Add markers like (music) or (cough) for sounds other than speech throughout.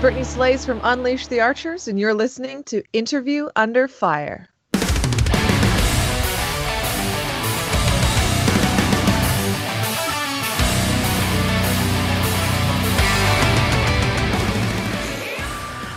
Brittney Slayes from Unleash the Archers, and you're listening to Interview Under Fire.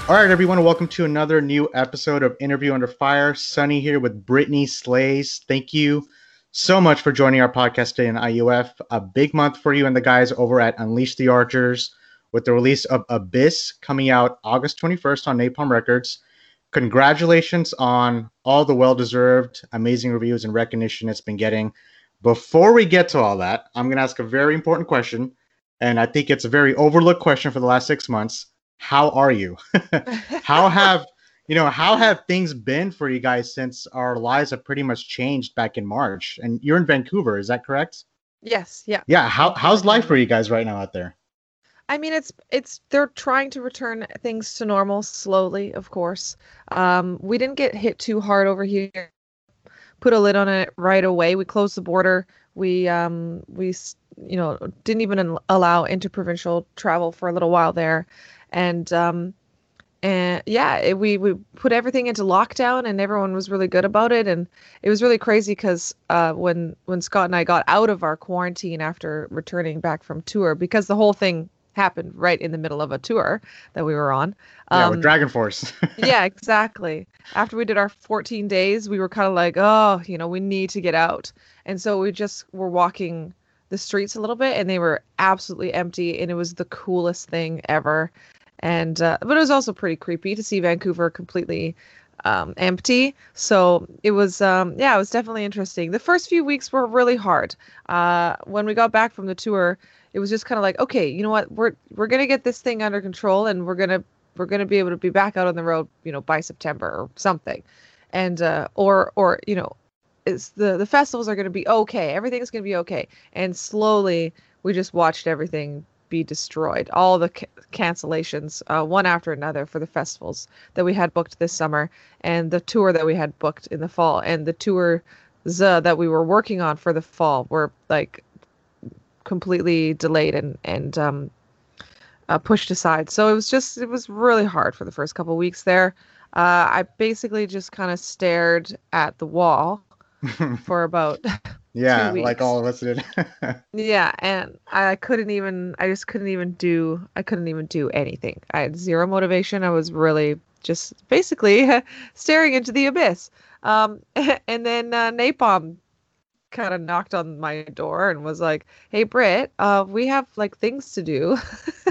All right, everyone, welcome to another new episode of Interview Under Fire. Sunny here with Brittney Slayes. Thank you so much for joining our podcast today in IUF. A big month for you and the guys over at Unleash the Archers with the release of Abyss coming out August 21st on Napalm Records. Congratulations on all the well deserved, amazing reviews and recognition it's been getting. Before we get to all that, I'm going to ask a very important question. And I think it's a very overlooked question for the last six months how are you? (laughs) how have you know how have things been for you guys since our lives have pretty much changed back in March? And you're in Vancouver, is that correct? Yes. Yeah. Yeah. How how's life for you guys right now out there? I mean, it's it's they're trying to return things to normal slowly, of course. Um, we didn't get hit too hard over here. Put a lid on it right away. We closed the border. We um we you know didn't even allow interprovincial travel for a little while there and um, and yeah, it, we we put everything into lockdown, and everyone was really good about it, and it was really crazy because uh, when when Scott and I got out of our quarantine after returning back from tour, because the whole thing happened right in the middle of a tour that we were on. Yeah, with um, DragonForce. (laughs) yeah, exactly. After we did our 14 days, we were kind of like, oh, you know, we need to get out, and so we just were walking the streets a little bit, and they were absolutely empty, and it was the coolest thing ever and uh, but it was also pretty creepy to see Vancouver completely um, empty. So it was, um, yeah, it was definitely interesting. The first few weeks were really hard. Uh, when we got back from the tour, it was just kind of like, okay, you know what, we're we're gonna get this thing under control, and we're gonna we're gonna be able to be back out on the road, you know, by September or something, and uh, or or you know, it's the the festivals are gonna be okay, everything's gonna be okay, and slowly we just watched everything be destroyed. All the ca- cancellations, uh, one after another, for the festivals that we had booked this summer, and the tour that we had booked in the fall, and the tour that we were working on for the fall were like completely delayed and and um, uh, pushed aside. So it was just it was really hard for the first couple weeks there. Uh, I basically just kind of stared at the wall (laughs) for about (laughs) yeah like all of us did. (laughs) Yeah and i couldn't even i just couldn't even do i couldn't even do anything. I had zero motivation. I was really just basically staring into the abyss. Um and then uh, napalm kind of knocked on my door and was like hey Britt, uh we have like things to do (laughs)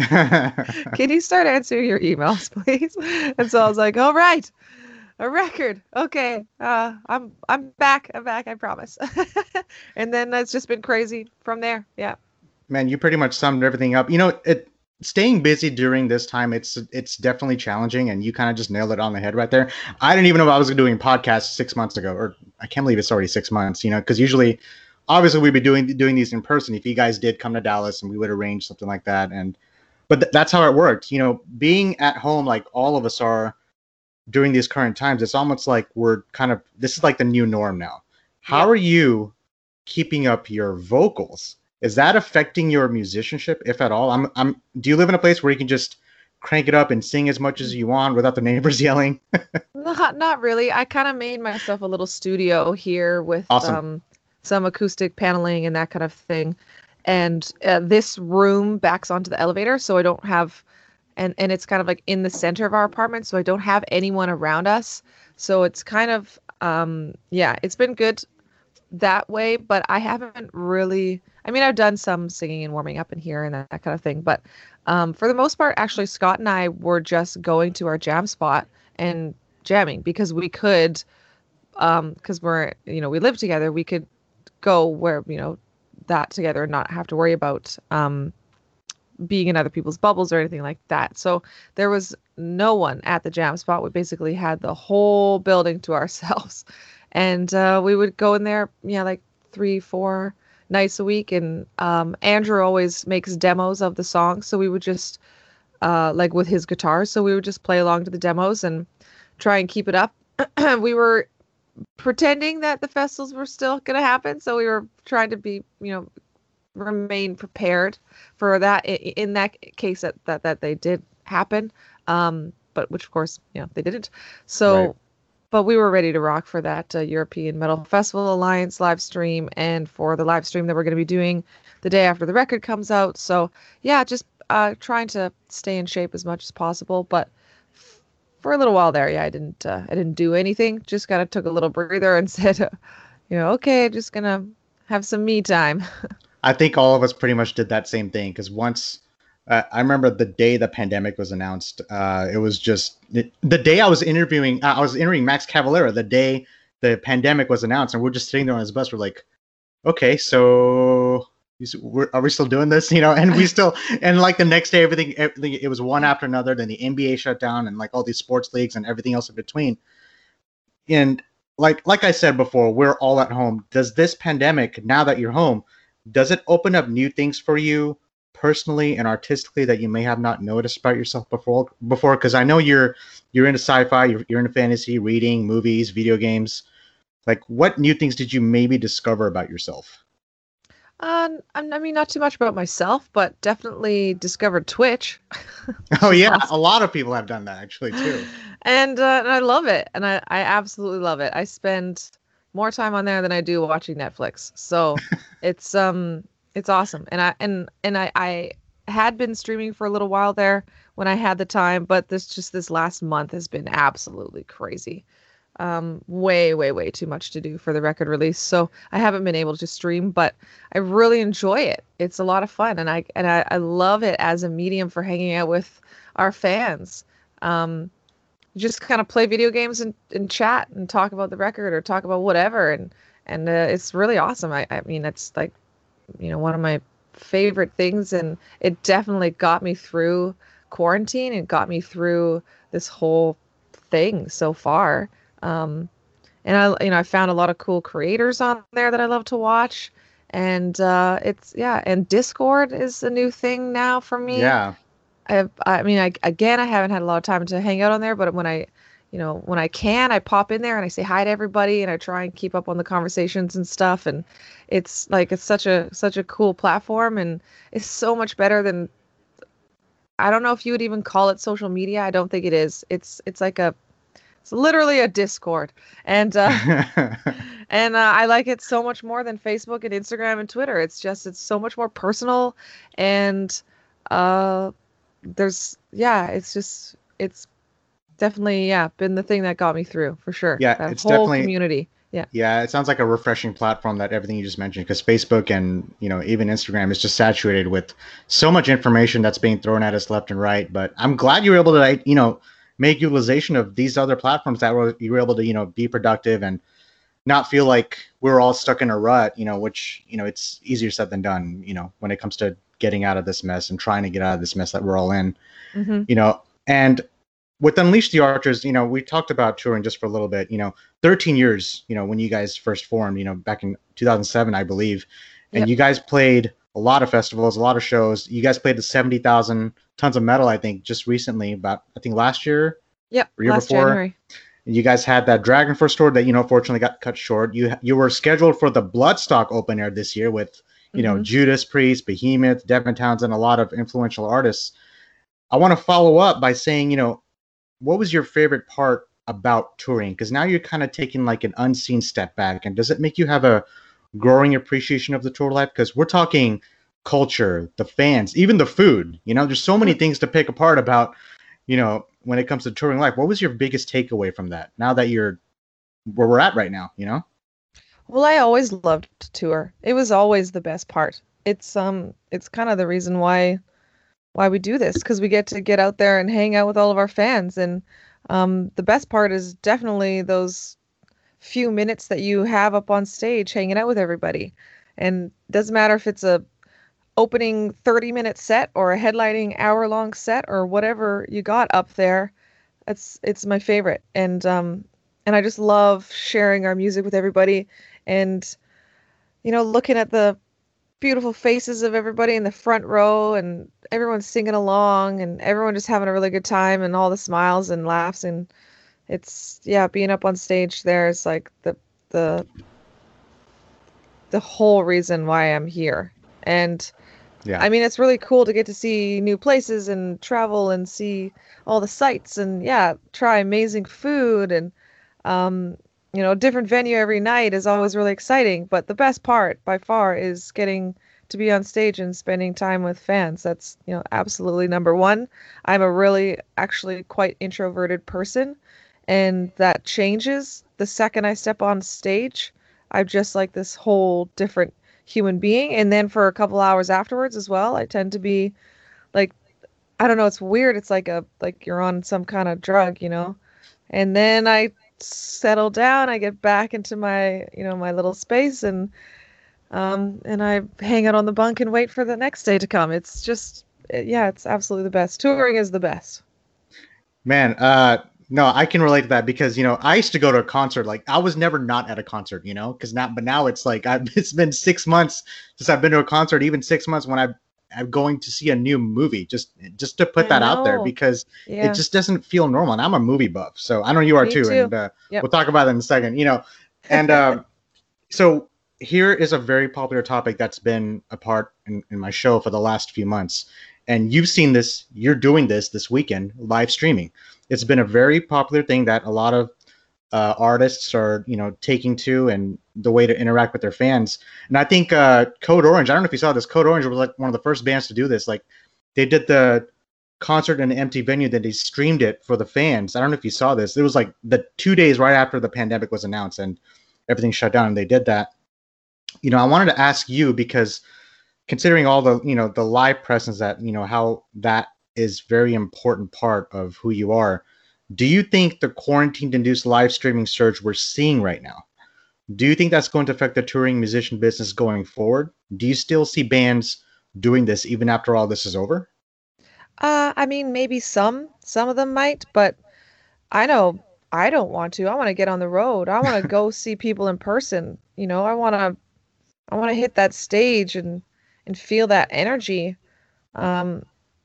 can you start answering your emails (laughs) please and so i was like all right a record. Okay. Uh, I'm I'm back. I'm back. I promise. (laughs) and then it's just been crazy from there. Yeah. Man, you pretty much summed everything up. You know, it staying busy during this time it's it's definitely challenging and you kind of just nailed it on the head right there i didn't even know i was doing podcasts six months ago or i can't believe it's already six months you know because usually obviously we'd be doing doing these in person if you guys did come to dallas and we would arrange something like that and but th- that's how it worked you know being at home like all of us are during these current times, it's almost like we're kind of this is like the new norm now. How yeah. are you keeping up your vocals? Is that affecting your musicianship, if at all? I'm, I'm. Do you live in a place where you can just crank it up and sing as much as you want without the neighbors (laughs) yelling? not, not really. I kind of made myself a little studio here with awesome. um, some acoustic paneling and that kind of thing. And uh, this room backs onto the elevator, so I don't have and and it's kind of like in the center of our apartment so i don't have anyone around us so it's kind of um yeah it's been good that way but i haven't really i mean i've done some singing and warming up in here and that, that kind of thing but um for the most part actually scott and i were just going to our jam spot and jamming because we could um because we're you know we live together we could go where you know that together and not have to worry about um being in other people's bubbles or anything like that. So there was no one at the jam spot. We basically had the whole building to (laughs) ourselves. And uh, we would go in there, yeah, like three, four nights a week. And um, Andrew always makes demos of the songs. So we would just, uh, like with his guitar, so we would just play along to the demos and try and keep it up. (clears throat) we were pretending that the festivals were still going to happen. So we were trying to be, you know, remain prepared for that in that case that that, that they did happen Um, but which of course, you know, they didn't. So. But we were ready to rock for that uh, European Metal Festival Alliance live stream and for the live stream that we're going to be doing the day after the record comes out. So, yeah, just uh, trying to stay in shape as much as possible. But for a little while there, yeah, I didn't, uh, I didn't do anything. Just kind of took a little breather and (laughs) said, you know, okay, just gonna have some me time. (laughs) I think all of us pretty much did that same thing because once uh, I remember the day the pandemic was announced, uh, it was just the day I was interviewing, uh, I was interviewing Max Cavalera the day the pandemic was announced, and we're just sitting there on his bus. We're like, okay, so are we still doing this? (laughs) You know, and we still, and like the next day, everything, everything, it was one after another. Then the NBA shut down, and like all these sports leagues and everything else in between. And like like I said before, we're all at home. Does this pandemic, now that you're home, does it open up new things for you personally and artistically that you may have not noticed about yourself before? Before, because I know you're you're into sci-fi, you're, you're into fantasy, reading, movies, video games. Like, what new things did you maybe discover about yourself? Um, I mean, not too much about myself, but definitely discovered Twitch. (laughs) oh yeah, awesome. a lot of people have done that actually too. And, uh, and I love it, and I, I absolutely love it. I spend more time on there than I do watching Netflix, so (laughs) it's um it's awesome. And I and and I I had been streaming for a little while there when I had the time, but this just this last month has been absolutely crazy um, way, way, way too much to do for the record release. So I haven't been able to stream, but I really enjoy it. It's a lot of fun, and I and I, I love it as a medium for hanging out with our fans. Um, just kind of play video games and, and chat and talk about the record or talk about whatever, and and uh, it's really awesome. I I mean, it's like you know one of my favorite things, and it definitely got me through quarantine. It got me through this whole thing so far. Um, and I, you know, I found a lot of cool creators on there that I love to watch. And uh, it's yeah, and Discord is a new thing now for me. Yeah. I, I mean, I again, I haven't had a lot of time to hang out on there, but when I, you know, when I can, I pop in there and I say hi to everybody, and I try and keep up on the conversations and stuff. And it's like it's such a such a cool platform, and it's so much better than. I don't know if you would even call it social media. I don't think it is. It's it's like a it's literally a Discord, and uh, (laughs) and uh, I like it so much more than Facebook and Instagram and Twitter. It's just it's so much more personal, and uh, there's yeah, it's just it's definitely yeah been the thing that got me through for sure. Yeah, that it's whole definitely community. Yeah. Yeah, it sounds like a refreshing platform that everything you just mentioned because Facebook and you know even Instagram is just saturated with so much information that's being thrown at us left and right. But I'm glad you were able to you know make utilization of these other platforms that were you were able to you know be productive and not feel like we're all stuck in a rut you know which you know it's easier said than done you know when it comes to getting out of this mess and trying to get out of this mess that we're all in mm-hmm. you know and with unleash the archers you know we talked about touring just for a little bit you know 13 years you know when you guys first formed you know back in 2007 i believe and yep. you guys played a lot of festivals, a lot of shows. You guys played the 70,000 tons of metal, I think, just recently, about, I think last year. Yep. Year last before. January. And you guys had that DragonForce tour that, you know, fortunately got cut short. You you were scheduled for the Bloodstock open air this year with, you mm-hmm. know, Judas Priest, Behemoth, Devin Townsend, a lot of influential artists. I want to follow up by saying, you know, what was your favorite part about touring? Because now you're kind of taking like an unseen step back. And does it make you have a growing appreciation of the tour life because we're talking culture, the fans, even the food. You know, there's so many things to pick apart about, you know, when it comes to touring life. What was your biggest takeaway from that now that you're where we're at right now, you know? Well, I always loved to tour. It was always the best part. It's um it's kind of the reason why why we do this because we get to get out there and hang out with all of our fans and um the best part is definitely those few minutes that you have up on stage hanging out with everybody. And doesn't matter if it's a opening 30 minute set or a headlining hour long set or whatever you got up there. It's it's my favorite. And um and I just love sharing our music with everybody and you know looking at the beautiful faces of everybody in the front row and everyone singing along and everyone just having a really good time and all the smiles and laughs and it's yeah, being up on stage there is like the the the whole reason why I'm here. And yeah. I mean, it's really cool to get to see new places and travel and see all the sights and yeah, try amazing food and um, you know, different venue every night is always really exciting. But the best part by far is getting to be on stage and spending time with fans. That's, you know, absolutely number one. I'm a really actually quite introverted person and that changes the second I step on stage. I'm just like this whole different human being. And then for a couple hours afterwards as well, I tend to be like, I don't know, it's weird. It's like a, like you're on some kind of drug, you know? And then I settle down, I get back into my, you know, my little space and, um, and I hang out on the bunk and wait for the next day to come. It's just, yeah, it's absolutely the best. Touring is the best. Man, uh, no, I can relate to that because you know I used to go to a concert. Like I was never not at a concert, you know, because now, but now it's like I've, (laughs) it's been six months since I've been to a concert. Even six months when I going to see a new movie. Just just to put I that know. out there because yeah. it just doesn't feel normal. And I'm a movie buff, so I know you are too, too, And uh, yep. we'll talk about that in a second. You know, and uh, (laughs) so here is a very popular topic that's been a part in, in my show for the last few months. And you've seen this. You're doing this this weekend, live streaming it's been a very popular thing that a lot of uh, artists are you know taking to and the way to interact with their fans. And I think uh, Code Orange. I don't know if you saw this. Code Orange was like one of the first bands to do this. Like they did the concert in an empty venue, then they streamed it for the fans. I don't know if you saw this. It was like the two days right after the pandemic was announced and everything shut down. And they did that. You know, I wanted to ask you because considering all the you know the live presence that you know how that is very important part of who you are. Do you think the quarantine induced live streaming surge we're seeing right now, do you think that's going to affect the touring musician business going forward? Do you still see bands doing this even after all this is over? Uh, I mean, maybe some, some of them might, but I know I don't want to. I want to get on the road. I want to (laughs) go see people in person. You know, I want to, I want to hit that stage and and feel that energy. Um,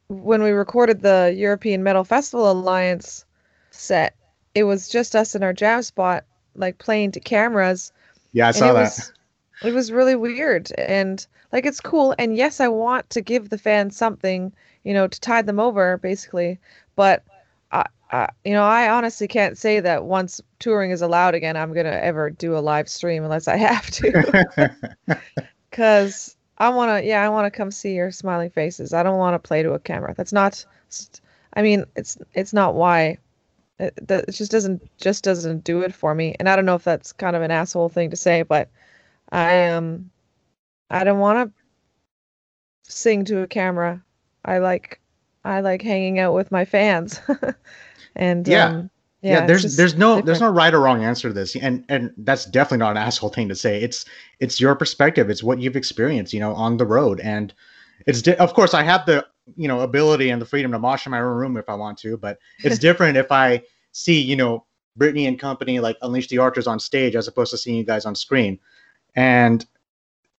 when we recorded the European Metal Festival Alliance set, it was just us in our jam spot, like playing to cameras. Yeah, I saw it that. Was, it was really weird and like it's cool. And yes, I want to give the fans something, you know, to tide them over, basically. But I, I, you know, I honestly can't say that once touring is allowed again, I'm gonna ever do a live stream unless I (laughs) have to. (laughs) Because I want to, yeah, I want to come see your smiling faces. I don't want to play to a camera. That's not, I mean, it's it's not why. It, it just doesn't just doesn't do it for me. And I don't know if that's kind of an asshole thing to say, but I um, I don't want to sing to a camera. I like I like hanging out with my fans. (laughs) and yeah. Um, yeah, yeah there's there's no different. there's no right or wrong answer to this and and that's definitely not an asshole thing to say it's it's your perspective it's what you've experienced you know on the road and it's di- of course i have the you know ability and the freedom to mosh in my own room if i want to but it's different if i see you know brittney and company like unleash the archers on stage as opposed to seeing you guys on screen and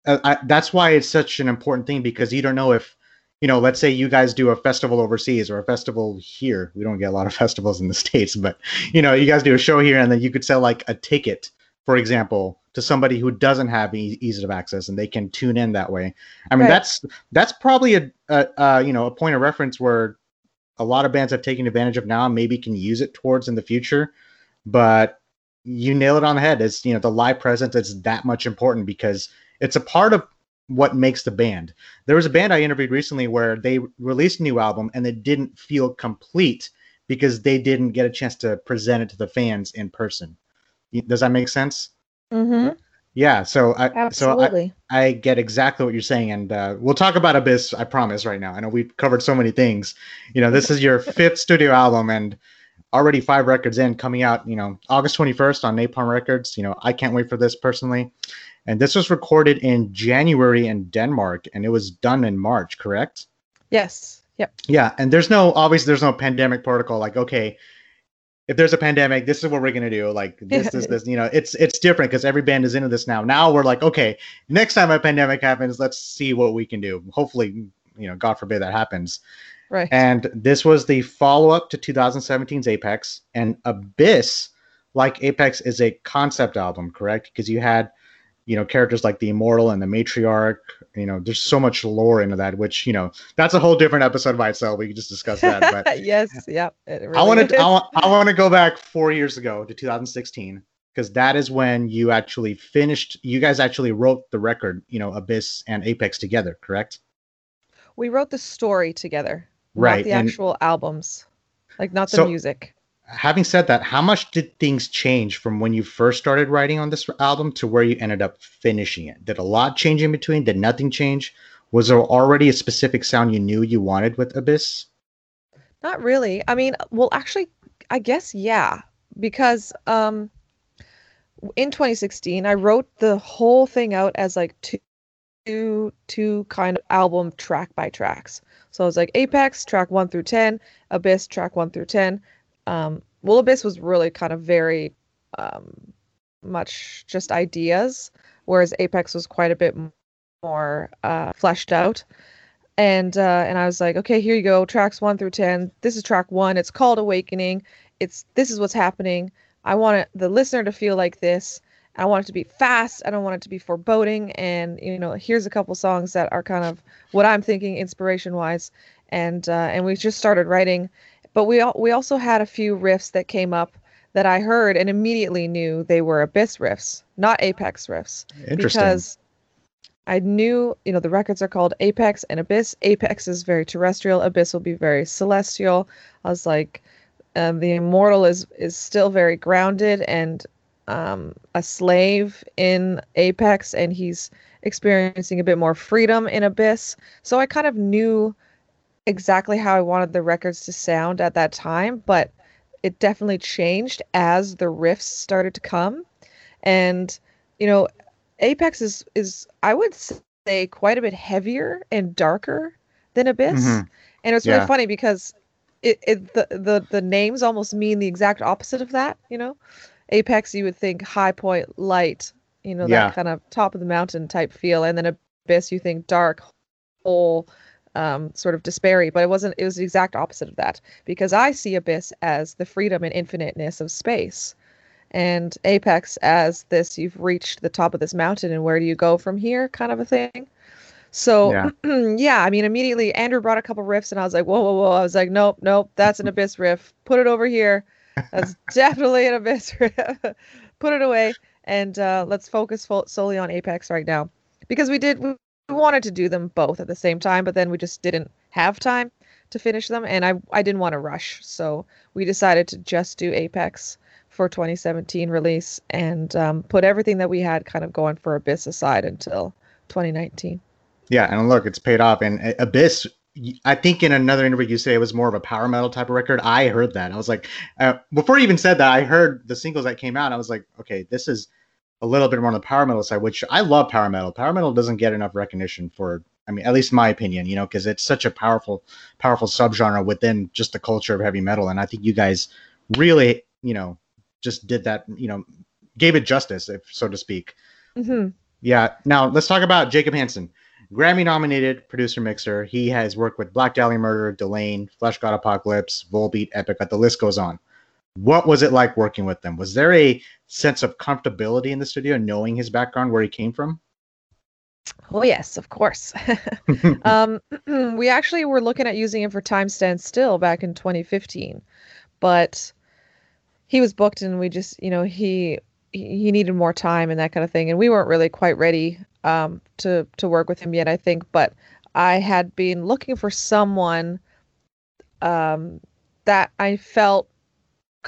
uh, I, that's why it's such an important thing because you don't know if you know, let's say you guys do a festival overseas or a festival here. We don't get a lot of (laughs) festivals in the States, but you know, you guys do a show here and then you could sell like a ticket, for example, to somebody who doesn't have e- ease of access and they can tune in that way. I mean, right. that's that's probably a, a, a, you know, a point of reference where a lot of bands have taken advantage of now and maybe can use it towards in the future. But you nail it on the head. It's, you know, the live presence is that much important because it's a part of what makes the band. There was a band I interviewed recently where they released a new album and it didn't feel complete because they didn't get a chance to present it to the fans in person. Does that make sense? Mm-hmm. Yeah. So I Absolutely. so I, I get exactly what you're saying, and uh, we'll talk about Abyss. I promise. Right now, I know we've covered so many things. You know, this is your (laughs) fifth studio album, and already five records in, coming out. You know, August 21st on Napalm Records. You know, I can't wait for this personally. And this was recorded in January in Denmark, and it was done in March, correct? Yes. Yep. Yeah, and there's no obviously there's no pandemic protocol. Like, okay, if there's a pandemic, this is what we're gonna do. Like (laughs) this, this, this. You know, it's it's different because every band is into this now. Now we're like, okay, next time a pandemic happens, let's see what we can do. Hopefully, you know, God forbid that happens. Right. And this was the follow up to 2017's Apex, and Abyss, like Apex, is a concept album, correct? Because you had you know characters like the immortal and the matriarch you know there's so much lore into that which you know that's a whole different episode by itself. We can just discuss that but (laughs) yes yep really i want to I want, I want to go back four years ago to 2016 because that is when you actually finished you guys actually wrote the record you know abyss and apex together correct? We wrote the story together right not the and actual albums like not the So- music having said that how much did things change from when you first started writing on this album to where you ended up finishing it did a lot change in between did nothing change was there already a specific sound you knew you wanted with abyss Not really. I mean, well, actually, I guess yeah, because um, in 2016, I wrote the whole thing out as like two, two, two kind of album track by tracks. So it was like Apex track one through ten, Abyss track one through ten. Um, well, Abyss was really kind of very um, much just ideas, whereas Apex was quite a bit more uh, fleshed out and uh, and I was like, okay, here you go, tracks one through ten. This is track one. It's called Awakening. It's this is what's happening. I want it, the listener to feel like this. I want it to be fast. I don't want it to be foreboding. And you know, here's a couple songs that are kind of what I'm thinking inspiration wise. And uh, and we just started writing, but we al- we also had a few riffs that came up that I heard and immediately knew they were Abyss riffs, not Apex riffs interesting because I knew, you know, the records are called Apex and Abyss. Apex is very terrestrial. Abyss will be very celestial. I was like, um, the immortal is is still very grounded and um, a slave in Apex, and he's experiencing a bit more freedom in Abyss. So I kind of knew exactly how I wanted the records to sound at that time, but it definitely changed as the riffs started to come. And, you know, Apex is is I would say quite a bit heavier and darker than Abyss. Mhm. And it's really Yeah. funny because it, it the, the the names almost mean the exact opposite of that, you know? Apex you would think high point light, you know, Yeah. that kind of top of the mountain type feel, and then Abyss you think dark, whole um, sort of disparity, but it wasn't. It was the exact opposite of that because I see Abyss as the freedom and infiniteness of space, and Apex as this. You've reached the top of this mountain, and where do you go from here? Kind of a thing. So Yeah. (clears throat) yeah, I mean, immediately Andrew brought a couple riffs, and I was like, whoa, whoa, whoa! I was like, nope, nope, that's an (laughs) Abyss riff. Put it over here. That's (laughs) definitely an Abyss (laughs) riff. Put it away, and uh, let's focus fo- solely on Apex right now because we did wanted to do them both at the same time, but then we just didn't have time to finish them, and I I didn't want to rush, so we decided to just do Apex for 2017 release and um, put everything that we had kind of going for Abyss aside until 2019. Yeah, and look, it's paid off. And uh, Abyss, I think in another interview you say it was more of a power metal type of record. I heard that. I was like, uh, before you even said that, I heard the singles that came out. I was like, okay, this is a little bit more on the power metal side, which I love power metal. Power metal doesn't get enough recognition for, I mean, at least my opinion, you know, because it's such a powerful, powerful subgenre within just the culture of heavy metal. And I think you guys really, you know, just did that, you know, gave it justice, if so to speak. hmm Yeah. Now let's talk about Jacob Hansen, Grammy nominated producer mixer. He has worked with Black Dahlia Murder, Delain, Flesh God Apocalypse, Volbeat, Epic, the list goes on. What was it like working with them? Was there a sense of comfortability in the studio, knowing his background, where he came from? Oh yes, of course. (laughs) um, (clears throat) we actually were looking at using him for Time Stand Still back in 2015, but he was booked, and we just, you know, he he needed more time and that kind of thing, and we weren't really quite ready um, to to work with him yet, I think. But I had been looking for someone um, that I felt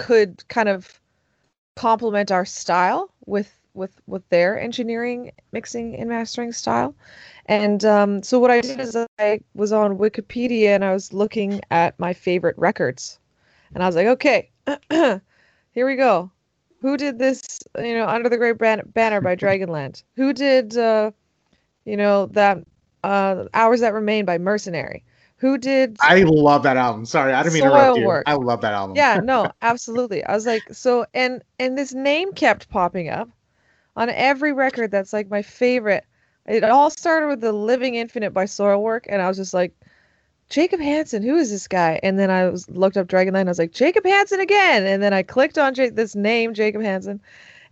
could kind of complement our style with with with their engineering mixing and mastering style. And um, so what i did is i was on wikipedia and i was looking at my favorite records. And i was like okay (clears throat) here we go. Who did this you know under the great Ban- banner by dragonland who did uh you know that uh hours that remain by mercenary who did I love that album. Sorry, I didn't mean to interrupt you. Soilwork. I love that album. yeah no (laughs) absolutely i was like so and and this name kept popping up on every record that's like my favorite it all started with the living infinite by soilwork and i was just like jacob hansen who is this guy and then i was looked up dragonland i was like jacob hansen again and then i clicked on J- this name jacob hansen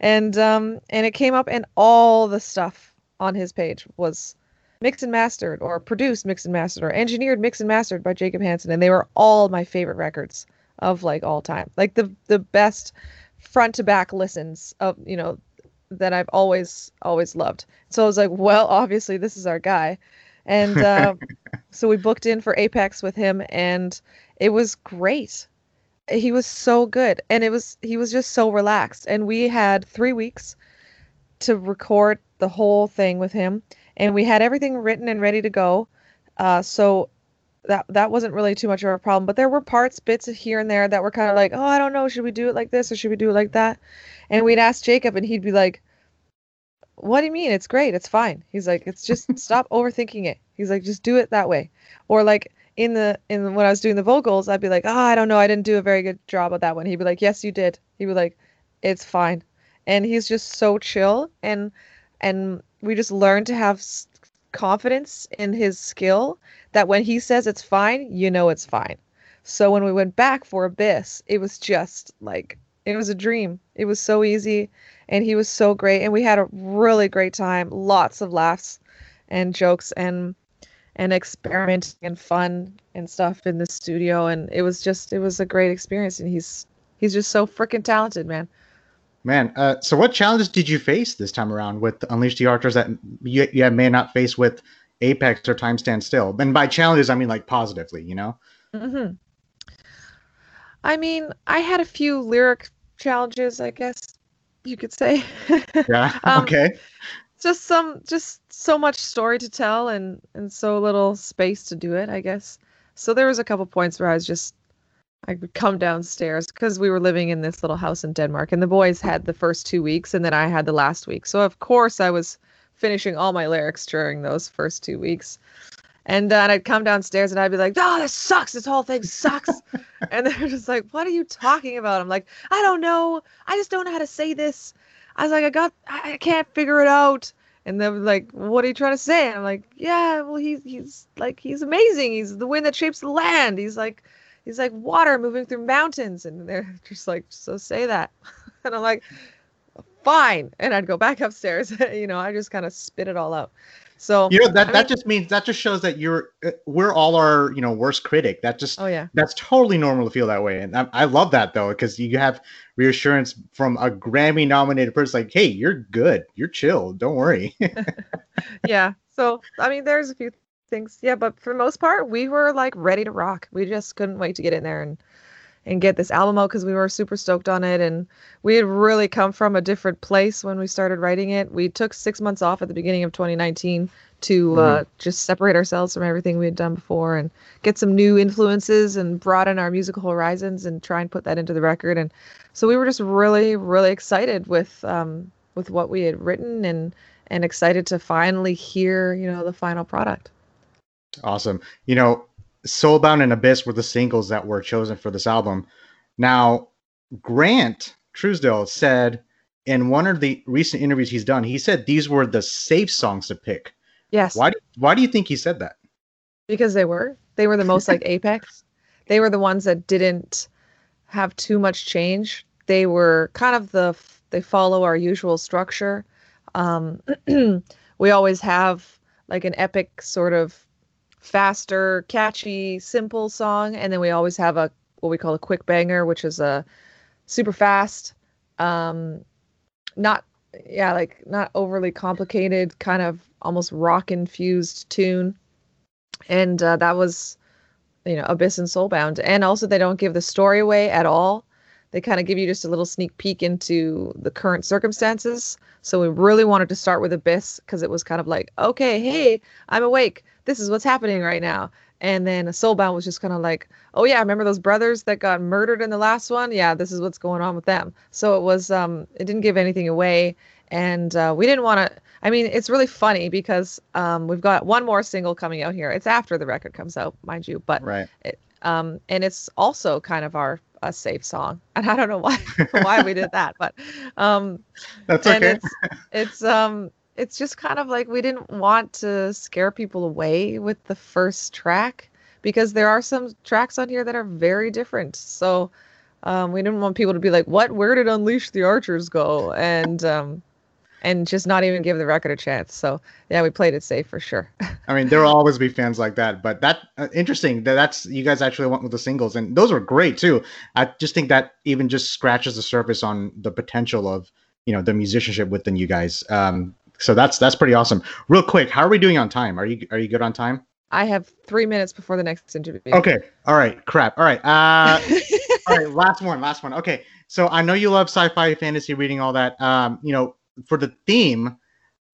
and um and it came up and all the stuff on his page was mixed and mastered or produced mixed and mastered or engineered mixed and mastered by Jacob Hansen and they were all my favorite records of like all time. Like the the best front to back listens of you know that I've always always loved. So I was like well obviously this is our guy. And (laughs) uh, so we booked in for Apex with him and it was great. He was so good and it was he was just so relaxed. And we had 3 weeks to record the whole thing with him and we had everything written and ready to go. Uh, so that that wasn't really too much of a problem. But there were parts, bits here and there that were kind of like, oh, I don't know, should we do it like this or should we do it like that? And we'd ask Jacob, and he'd be like, "What do you mean? It's great. It's fine." He's like, "It's just (laughs) stop overthinking it." He's like, "Just do it that way." Or like in the in when I was doing the vocals, I'd be like, "Oh, I don't know, I didn't do a very good job of that one." He'd be like, "Yes, you did." He'd be like, "It's fine," and he's just so chill and and we just learned to have confidence in his skill that when he says it's fine, you know it's fine. So when we went back for Abyss, it was just like it was a dream. It was so easy and he was so great and we had a really great time. Lots of laughs and jokes and and experimenting and fun and stuff in the studio and it was just it was a great experience and he's he's just so freaking talented, man. Man, uh, so what challenges did you face this time around with Unleash the Archers that you, you may not face with Apex or Time Stand Still? And by challenges, I mean like positively, you know? Mm-hmm. I mean, I had a few lyric challenges, I guess you could say. (laughs) yeah. um, okay. Just some, just so much story to tell, and and so little space to do it. I guess. So there was a couple points where I was just I would come downstairs because we were living in this little house in Denmark, and the boys had the first two weeks, and then I had the last week. So of course I was finishing all my lyrics during those first two weeks. And then I'd come downstairs and I'd be like, "Oh, this sucks! This whole thing sucks!" (laughs) and they're just like, "What are you talking about?" I'm like, "I don't know. I just don't know how to say this." I was like, "I got, I can't figure it out." And they're like, "What are you trying to say?" I'm like, "Yeah, well, he's he's like he's amazing. He's the wind that shapes the land. He's like he's like water moving through mountains. And they're (laughs) just like so say that. (laughs) And i'm like fine. And i'd go back (laughs) upstairs you know i just kind of spit it all out. So you know that I that mean, just means that just shows that you're uh, we're all our you know worst critic. That just oh yeah. that's totally normal to feel that way. And i, I love that though because you have reassurance from a grammy nominated person like hey you're good. You're chill. Don't worry. Yeah. So i mean there's a few things. Yeah, but for the most part, we were like ready to rock. We just couldn't wait to get in there and and get this album out because we were super stoked on it. And we had really come from a different place when we started writing it. We took six months off at the beginning of 2019 to mm-hmm. uh, just separate ourselves from everything we had done before and get some new influences and broaden our musical horizons and try and put that into the record. And so we were just really, really excited with um, with what we had written and and excited to finally hear, you know, the final product. Awesome. You know, Soulbound and Abyss were the singles that were chosen for this album. Now, Grant Truesdell said in one of the recent interviews he's done, he said these were the safe songs to pick. Yes. Why do, why do you think he said that? Because they were. They were the most like (laughs) Apex. They were the ones that didn't have too much change. They were kind of the they follow our usual structure. Um, (clears throat) we always have like an epic sort of faster, catchy, simple song, and then we always have a what we call a quick banger, which is a super fast, um, not yeah, like not overly complicated, kind of almost rock infused tune, and uh, that was you know Abyss and Soulbound, and also they don't give the story away at all. They kind of give you just a little sneak peek into the current circumstances. So we really wanted to start with Abyss because it was kind of like, okay, hey, I'm awake this is what's happening right now. And then Soulbound was just kind of like, oh yeah, remember those brothers that got murdered in the last one? Yeah, this is what's going on with them. So it was, um, it didn't give anything away, and uh, we didn't want to. I mean, it's really funny because um, we've got one more single coming out here. It's after the record comes out, mind you, but right. It, um, and it's also kind of our a safe song, (laughs) and I don't know why (laughs) why we did that, but um, that's okay. It's, it's um it's just kind of like we didn't want to scare people away with the first track because there are some tracks on here that are very different. So Um, we didn't want people to be like, "What? Where did Unleash the Archers go?" and um, and just not even give the record a chance. So yeah, we played it safe for sure. (laughs) I mean, there will always be fans like that, but that uh, interesting that that's you guys actually went with the singles, and those were great too. I just think that even just scratches the surface on the potential of you know the musicianship within you guys. Um, so that's that's pretty awesome. Real quick, how are we doing on time? Are you are you good on time? I have three minutes before the next interview. Okay. All right. Crap. All right. Uh, (laughs) all right. Last one. Last one. Okay. So I know you love sci-fi, fantasy, reading all that. Um, you know, for the theme,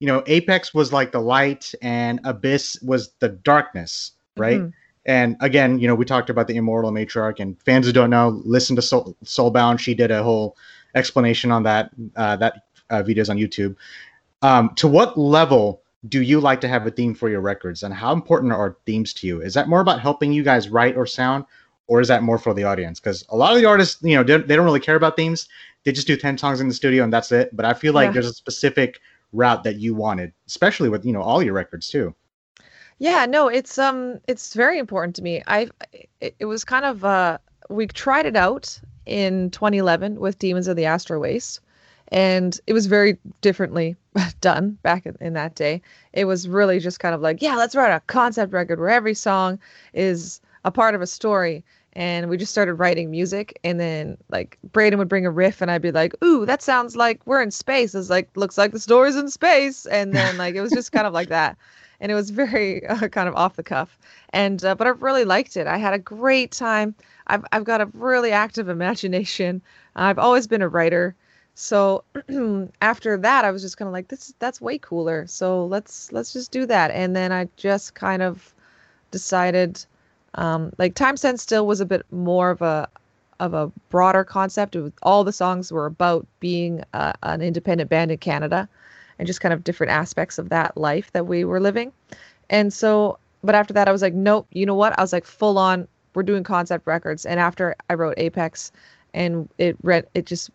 you know, Apex was like the light and Abyss was the darkness, right? Mm-hmm. And again, you know, we talked about the Immortal Matriarch, and fans who don't know, listen to Soul, Soulbound. She did a whole explanation on that. Uh, that uh, videos on YouTube. Um, to what level do you like to have a theme for your records, and how important are themes to you? Is that more about helping you guys write or sound, or is that more for the audience? Because a lot of the artists, you know, they, they don't really care about themes they just do 10 songs in the studio and that's it. But I feel like yeah. there's a specific route that you wanted, especially with, you know, all your records too. Yeah, no, it's um it's very important to me. I it, it was kind of uh we tried it out in 2011 with Demons of the AstroWaste and it was very differently (laughs) done back in, in, that day. It was really just kind of like, yeah, let's write a concept record where every song is a part of a story and we just started writing music and then like Braden would bring a riff and I'd be like, "Ooh, that sounds like we're in space." It's like looks like the story's in space and then (laughs) like it was just kind of like that. And it was very (laughs) uh, kind of off the cuff. And uh, but I really liked it. I had a great time. I've I've got a really active imagination. I've always been a writer. So (clears throat) after that I was just kind of like this that's way cooler. So let's let's just do that. And then I just kind of decided um, like Time Stand Still was a bit more of a of a broader concept. Was, all the songs were about being uh, an independent band in Canada, and just kind of different aspects of that life that we were living. And so, but after that, I was like, nope. You know what? I was like, full on. We're doing concept records. And after I wrote Apex, and it read, it just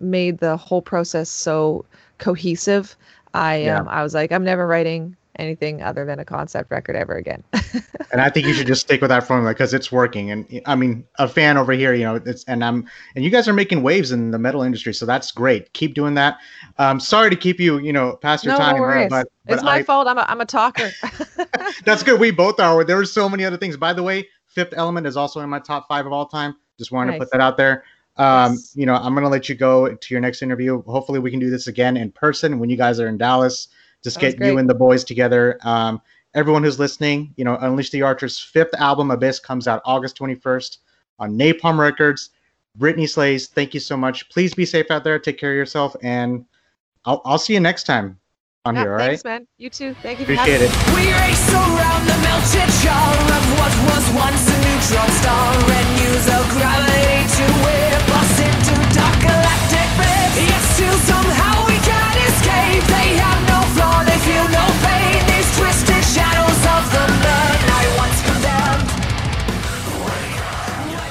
made the whole process so cohesive. I yeah. um, I was like, I'm never writing anything other than a concept record ever again. (laughs) and I think you should just stick with that formula because it's working. And I mean, a fan over here, you know, it's and I'm and you guys are making waves in the metal industry, so that's great. Keep doing that. Um, sorry to keep you, you know, past your no, time, no worries. but, but it's my I, fault. I'm a I'm a talker. (laughs) that's good. We both are. There were so many other things. By the way, Fifth Element is also in my top five of all time. Just wanted nice. to put that out there. Um, yes. you know, I'm gonna let you go to your next interview. Hopefully, we can do this again in person when you guys are in Dallas. Just get you and the boys together. Um, everyone who's listening, you know, Unleash the Archer's fifth album, Abyss, comes out August 21st on Napalm Records. Brittney Slayes, thank you so much. Please be safe out there. Take care of yourself, and I'll, I'll see you next time on yeah, here. All thanks, right? man. You too. Thank you. Appreciate it. We race around the melted jar of what was once a neutron star